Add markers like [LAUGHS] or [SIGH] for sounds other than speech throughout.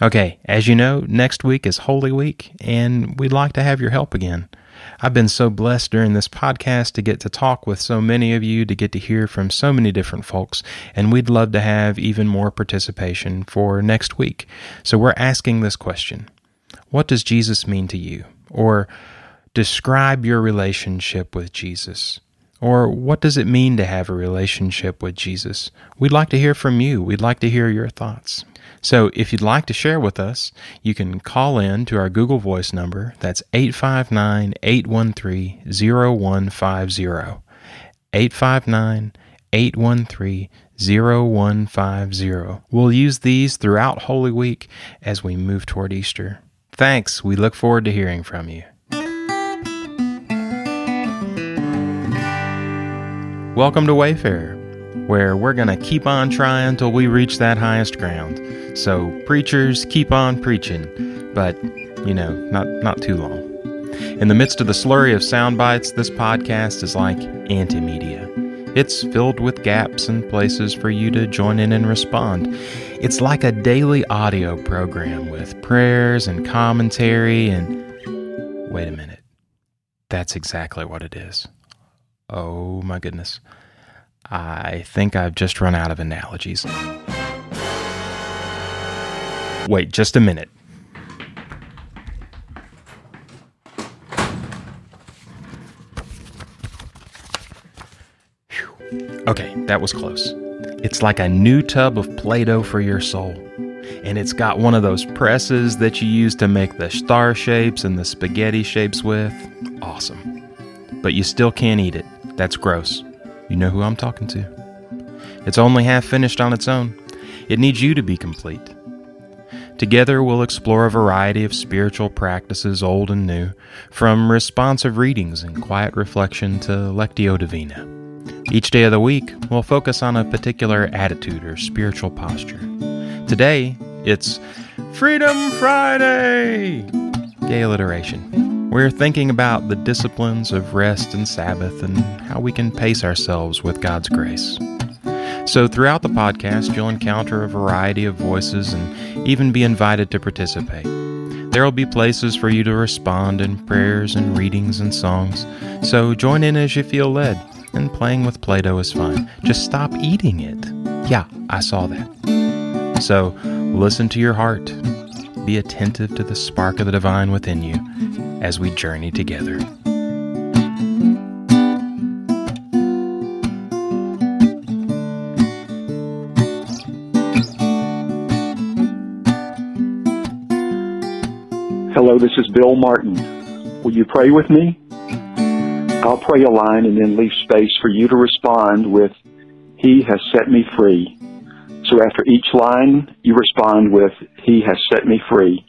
Okay, as you know, next week is Holy Week, and we'd like to have your help again. I've been so blessed during this podcast to get to talk with so many of you, to get to hear from so many different folks, and we'd love to have even more participation for next week. So we're asking this question What does Jesus mean to you? Or describe your relationship with Jesus. Or what does it mean to have a relationship with Jesus? We'd like to hear from you. We'd like to hear your thoughts. So if you'd like to share with us, you can call in to our Google Voice number. That's 859 813 0150. 859 813 0150. We'll use these throughout Holy Week as we move toward Easter. Thanks. We look forward to hearing from you. Welcome to Wayfarer where we're going to keep on trying till we reach that highest ground. So, preachers, keep on preaching, but, you know, not, not too long. In the midst of the slurry of sound bites, this podcast is like antimedia. It's filled with gaps and places for you to join in and respond. It's like a daily audio program with prayers and commentary and. Wait a minute. That's exactly what it is. Oh my goodness. I think I've just run out of analogies. Wait just a minute. Whew. Okay, that was close. It's like a new tub of Play Doh for your soul. And it's got one of those presses that you use to make the star shapes and the spaghetti shapes with. Awesome. But you still can't eat it. That's gross. You know who I'm talking to. It's only half finished on its own. It needs you to be complete. Together, we'll explore a variety of spiritual practices, old and new, from responsive readings and quiet reflection to Lectio Divina. Each day of the week, we'll focus on a particular attitude or spiritual posture. Today, it's Freedom Friday! Gay alliteration. We're thinking about the disciplines of rest and Sabbath and how we can pace ourselves with God's grace. So, throughout the podcast, you'll encounter a variety of voices and even be invited to participate. There will be places for you to respond in prayers and readings and songs, so join in as you feel led, and playing with Play Doh is fun. Just stop eating it. Yeah, I saw that. So, listen to your heart. Be attentive to the spark of the divine within you as we journey together. Hello, this is Bill Martin. Will you pray with me? I'll pray a line and then leave space for you to respond with, He has set me free. So after each line, you respond with, He has set me free.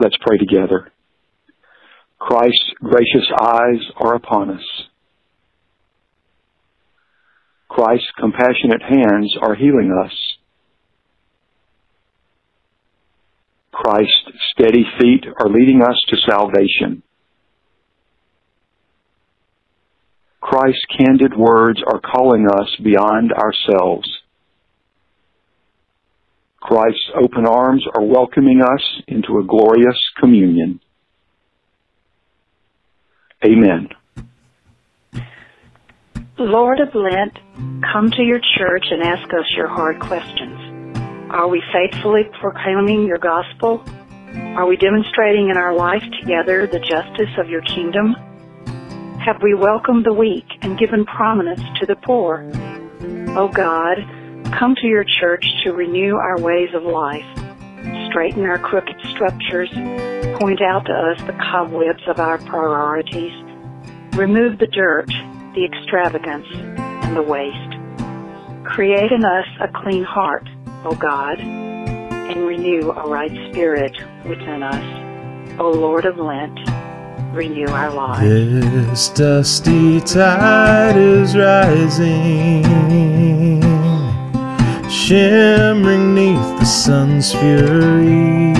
Let's pray together. Christ's gracious eyes are upon us. Christ's compassionate hands are healing us. Christ's steady feet are leading us to salvation. Christ's candid words are calling us beyond ourselves. Christ's open arms are welcoming us into a glorious communion. Amen. Lord of Lent, come to your church and ask us your hard questions. Are we faithfully proclaiming your gospel? Are we demonstrating in our life together the justice of your kingdom? Have we welcomed the weak and given prominence to the poor? O oh God, come to your church to renew our ways of life, straighten our crooked structures, point out to us the cobwebs of our priorities, remove the dirt, the extravagance, and the waste. Create in us a clean heart, O God, and renew a right spirit within us. O Lord of Lent, renew our lives. This dusty tide is rising, shimmering neath the sun's fury.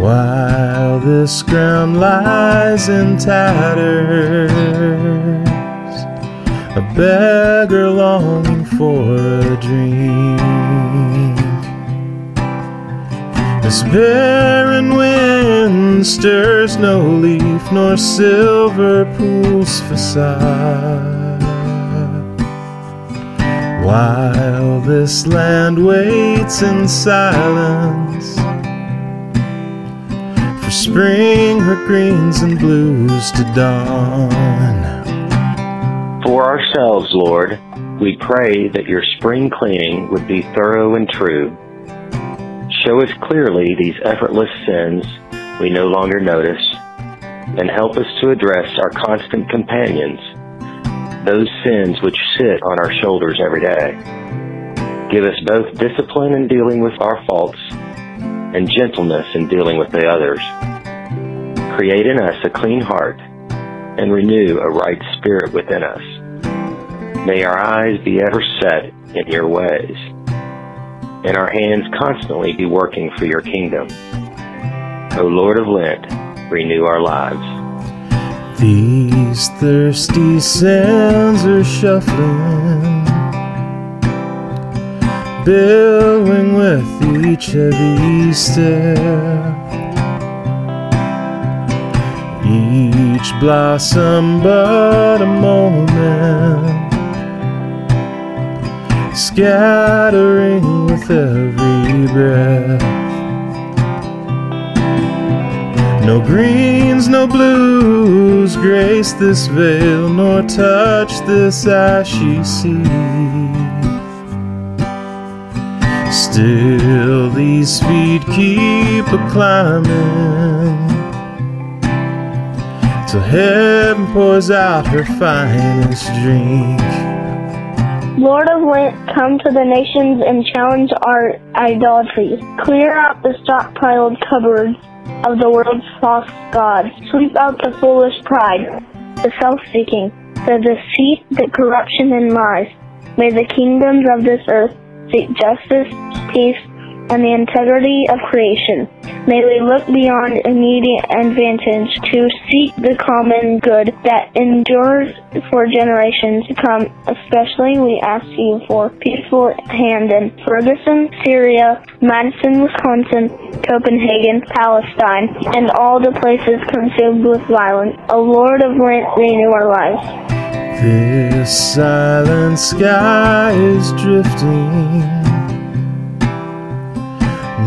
While this ground lies in tatters, a beggar longing for a dream. This barren wind stirs no leaf nor silver pools facade. While this land waits in silence for spring, her greens and blues to dawn. For ourselves, Lord, we pray that your spring cleaning would be thorough and true. Show us clearly these effortless sins we no longer notice, and help us to address our constant companions, those sins which sit on our shoulders every day. Give us both discipline in dealing with our faults and gentleness in dealing with the others. Create in us a clean heart and renew a right spirit within us. May our eyes be ever set in your ways, and our hands constantly be working for your kingdom. O Lord of Lent, renew our lives. These thirsty sands are shuffling, billowing with each heavy step. Each blossom but a moment, scattering with every breath. No greens, no blues grace this veil, nor touch this ashy sea. Still, these feet keep a climbing till heaven pours out her finest drink. Lord of Lent, come to the nations and challenge our idolatry. Clear out the stockpiled cupboards of the world's false gods. Sweep out the foolish pride, the self-seeking, the deceit, the corruption and lies. May the kingdoms of this earth seek justice, peace, and the integrity of creation. May we look beyond immediate advantage to seek the common good that endures for generations to come. Especially we ask you for peaceful hand in Ferguson, Syria, Madison, Wisconsin, Copenhagen, Palestine, and all the places consumed with violence. O Lord of Lent, renew our lives. This silent sky is drifting.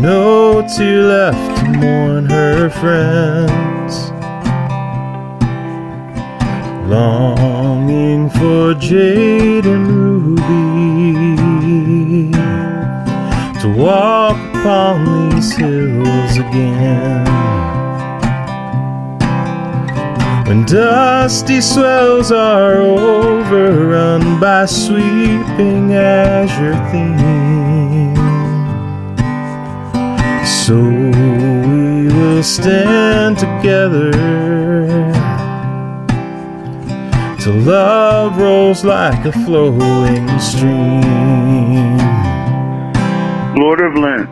No tear left to mourn her friends. Longing for jade and ruby to walk upon these hills again. When dusty swells are overrun by sweeping azure theme, so we will stand together till love rolls like a flowing stream. Lord of Lent,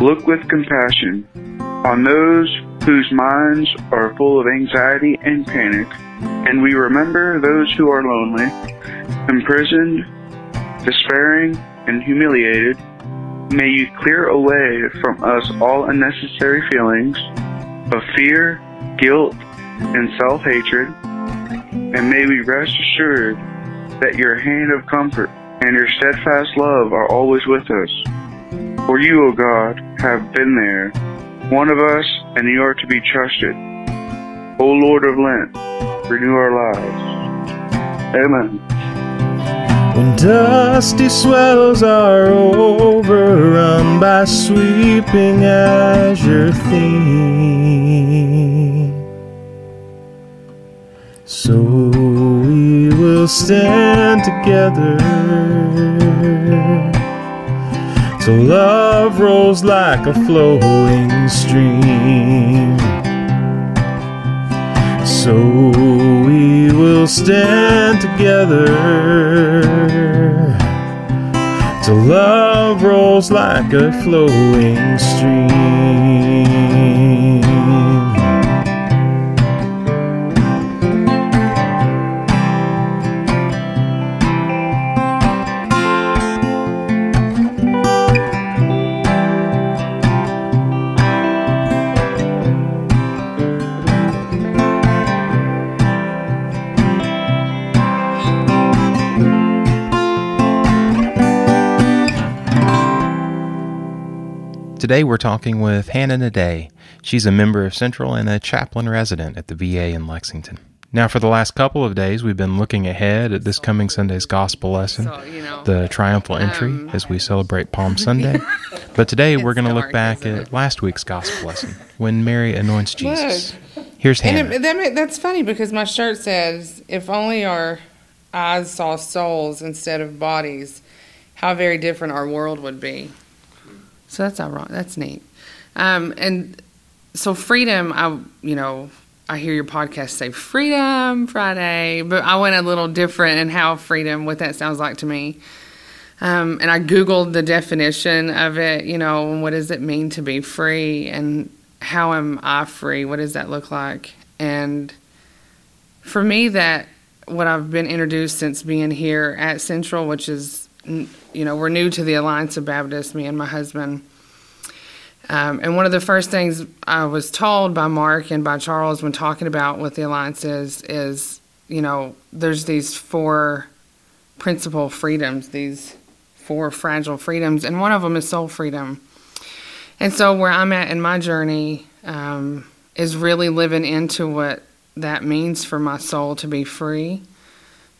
look with compassion on those whose minds are full of anxiety and panic, and we remember those who are lonely, imprisoned, despairing, and humiliated. May you clear away from us all unnecessary feelings of fear, guilt, and self hatred, and may we rest assured that your hand of comfort and your steadfast love are always with us. For you, O God, have been there, one of us, and you are to be trusted. O Lord of Lent, renew our lives. Amen. When dusty swells are overrun by sweeping azure theme, so we will stand together till love rolls like a flowing stream. So we will stand together till love rolls like a flowing stream. Today we're talking with Hannah Naday. She's a member of Central and a chaplain resident at the VA in Lexington. Now, for the last couple of days, we've been looking ahead at this coming Sunday's gospel lesson, So, you know, the triumphal entry, um, as we celebrate Palm Sunday. [LAUGHS] But today we're going to look back at last week's gospel lesson, when Mary anoints Jesus. Here's And Hannah. it, that, that's funny because my shirt says, "If only our eyes saw souls instead of bodies, how very different our world would be." So that's ironic. That's neat. Um, and so freedom, I you know, I hear your podcast say Freedom Friday, but I went a little different in how freedom, what that sounds like to me. Um, and I Googled the definition of it, you know, and what does it mean to be free and how am I free? What does that look like? And for me, that what I've been introduced since being here at Central, which is, you know, we're new to the Alliance of Baptists, me and my husband. Um, and one of the first things I was told by Mark and by Charles when talking about what the Alliance is, is, you know, there's these four principal freedoms, these four fragile freedoms, and one of them is soul freedom. And so, where I'm at in my journey um, is really living into what that means for my soul to be free.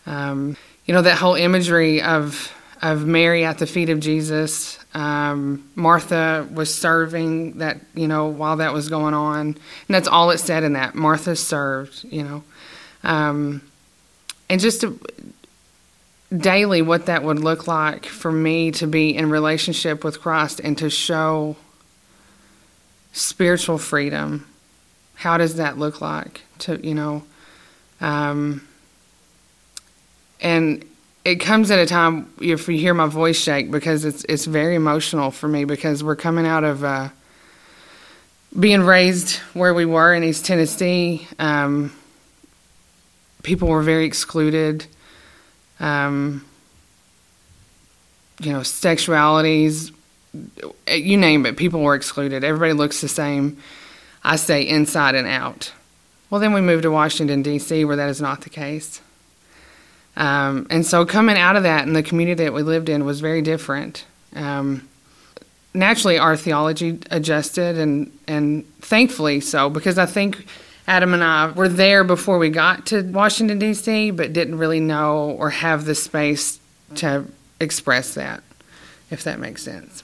Um, you know, that whole imagery of of Mary at the feet of Jesus. Um, Martha was serving that, you know, while that was going on. And that's all it said in that. Martha served, you know. Um, and just to, daily what that would look like for me to be in relationship with Christ and to show spiritual freedom. How does that look like to you know? Um, and it comes at a time if you hear my voice shake because it's it's very emotional for me because we're coming out of uh, being raised where we were in East Tennessee. Um, people were very excluded um, you know, sexualities, you name it, people were excluded. Everybody looks the same. I say inside and out. Well, then we moved to Washington, D.C., where that is not the case. Um, and so coming out of that and the community that we lived in was very different. Um, naturally, our theology adjusted, and, and thankfully so, because I think Adam and I were there before we got to Washington, D.C., but didn't really know or have the space to express that, if that makes sense.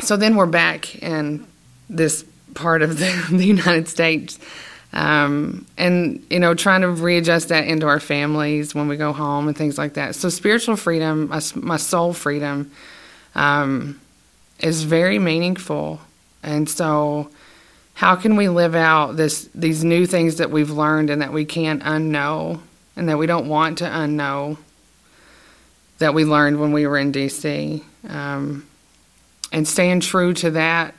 So then we're back in this part of the, [LAUGHS] the United States. Um, and, you know, trying to readjust that into our families when we go home and things like that. So, spiritual freedom, my, my soul freedom, um, is very meaningful. And so, how can we live out this these new things that we've learned and that we can't unknow and that we don't want to unknow that we learned when we were in DC um, and staying true to that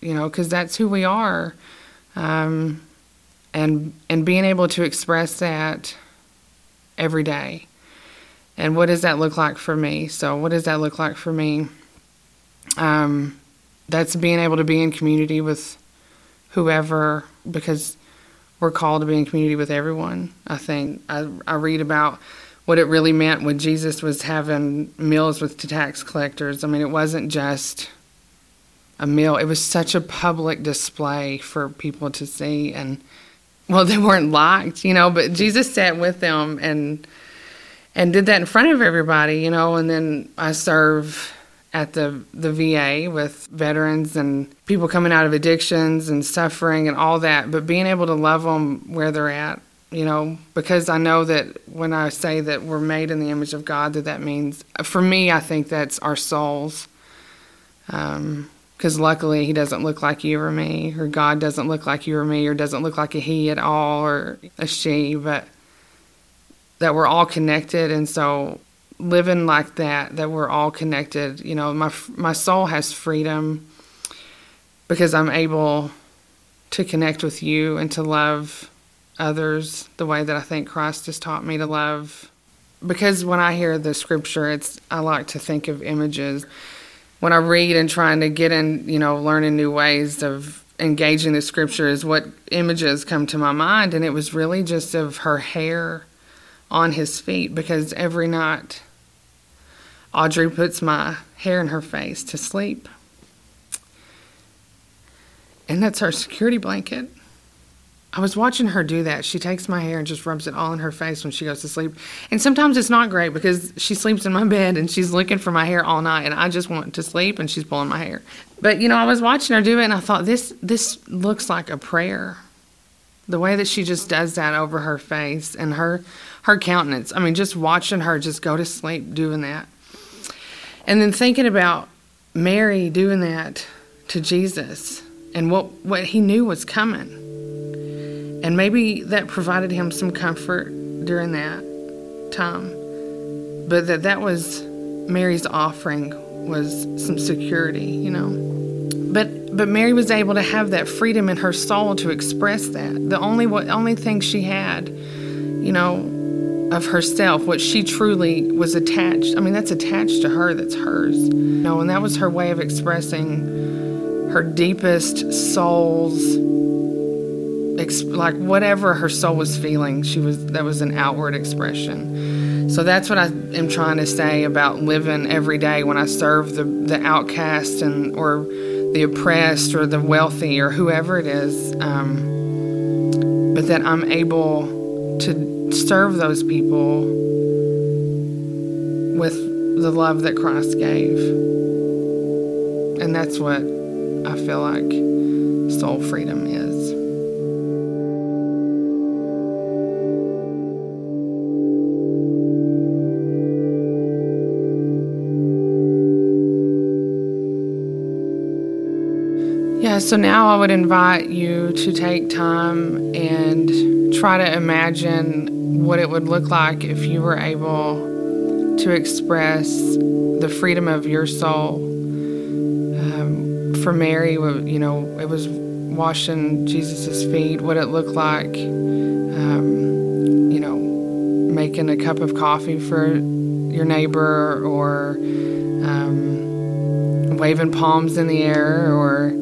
you know because that's who we are um, and and being able to express that every day and what does that look like for me so what does that look like for me um, that's being able to be in community with whoever because we're called to be in community with everyone. I think I, I read about what it really meant when Jesus was having meals with tax collectors. I mean, it wasn't just a meal; it was such a public display for people to see, and well, they weren't liked, you know. But Jesus sat with them and and did that in front of everybody, you know. And then I serve at the the VA with veterans and people coming out of addictions and suffering and all that, but being able to love them where they're at, you know, because I know that when I say that we're made in the image of God, that that means for me, I think that's our souls. Um, because luckily he doesn't look like you or me, or God doesn't look like you or me, or doesn't look like a he at all, or a she, but that we're all connected, and so living like that that we're all connected you know my my soul has freedom because i'm able to connect with you and to love others the way that i think christ has taught me to love. Because when i hear the scripture it's i like to think of images when i read and trying to get in you know learning new ways of engaging the scripture is what images come to my mind and it was really just of her hair on his feet because every night Audrey puts my hair in her face to sleep. And that's her security blanket. I was watching her do that. She takes my hair and just rubs it all in her face when she goes to sleep. And sometimes it's not great because she sleeps in my bed and she's looking for my hair all night and I just want to sleep and she's pulling my hair. But you know, I was watching her do it and I thought this this looks like a prayer. The way that she just does that over her face and her her countenance. I mean, just watching her just go to sleep doing that. And then thinking about Mary doing that to Jesus and what what he knew was coming and maybe that provided him some comfort during that time. But that that was Mary's offering was some security, you know. But but Mary was able to have that freedom in her soul to express that. The only what only thing she had, you know, of herself, what she truly was attached. I mean, that's attached to her. That's hers. You know, and that was her way of expressing her deepest soul's like whatever her soul was feeling she was that was an outward expression. So that's what i am trying to say about living every day when i serve the the outcast and or the oppressed or the wealthy or whoever it is um, but that i'm able to serve those people with the love that christ gave. And that's what i feel like soul freedom is Yeah, so now I would invite you to take time and try to imagine what it would look like if you were able to express the freedom of your soul. Um, for Mary, you know, it was washing Jesus' feet, what it looked like, um, you know, making a cup of coffee for your neighbor or um, waving palms in the air or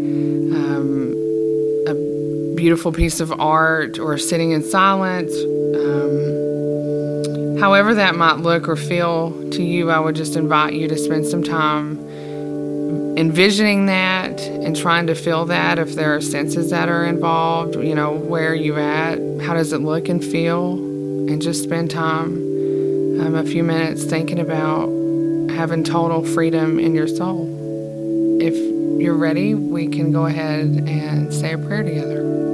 beautiful piece of art or sitting in silence. Um, however, that might look or feel to you, I would just invite you to spend some time envisioning that and trying to feel that if there are senses that are involved. You know, where are you at? How does it look and feel? And just spend time, um, a few minutes, thinking about having total freedom in your soul. If you're ready, we can go ahead and say a prayer together.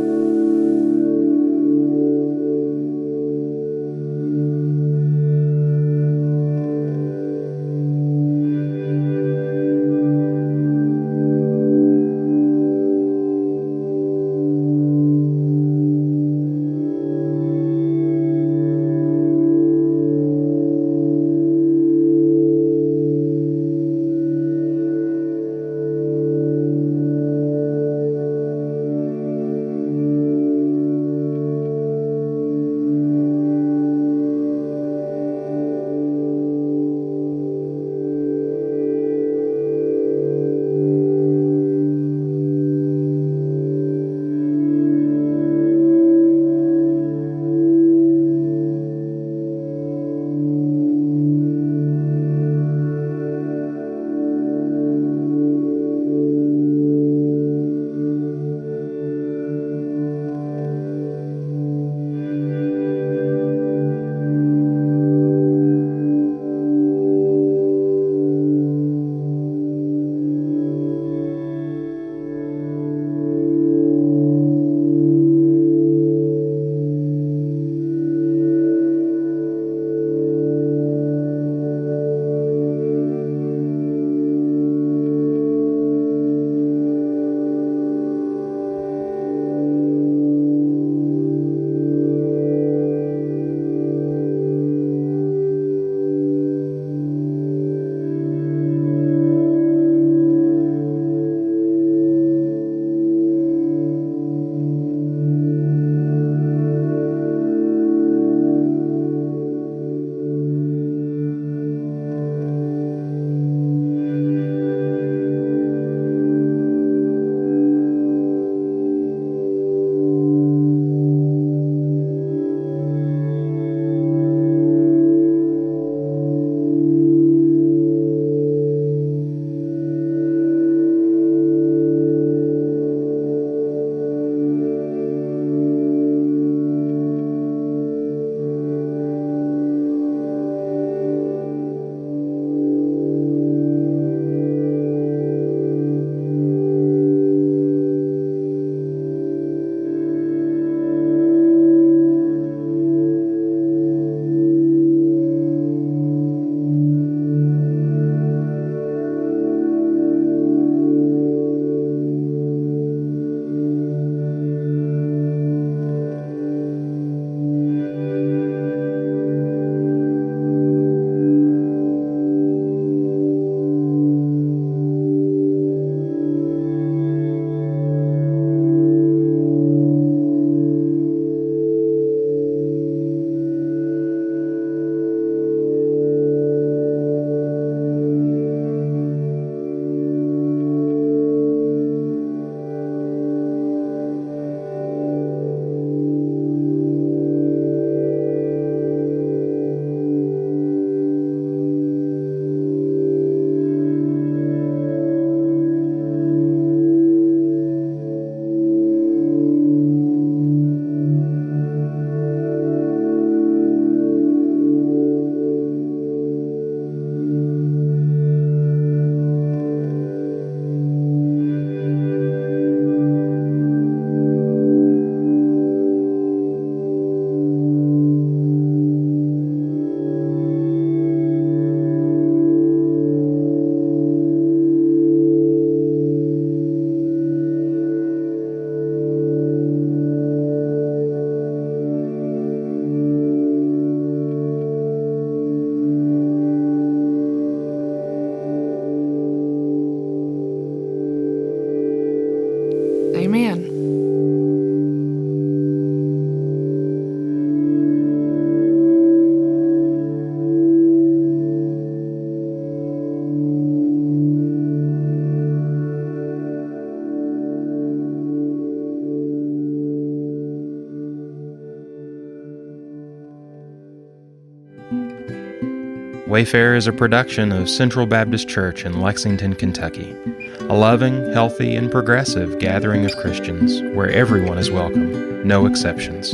Wayfarer is a production of Central Baptist Church in Lexington, Kentucky, a loving, healthy, and progressive gathering of Christians where everyone is welcome, no exceptions.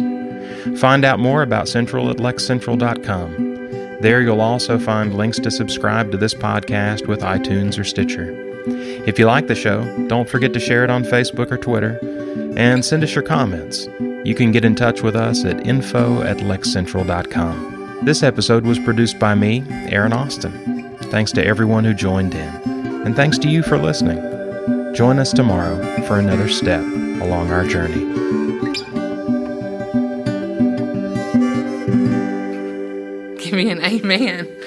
Find out more about Central at lexcentral.com. There you'll also find links to subscribe to this podcast with iTunes or Stitcher. If you like the show, don't forget to share it on Facebook or Twitter and send us your comments. You can get in touch with us at info at lexcentral.com. This episode was produced by me, Aaron Austin. Thanks to everyone who joined in, and thanks to you for listening. Join us tomorrow for another step along our journey. Give me an amen.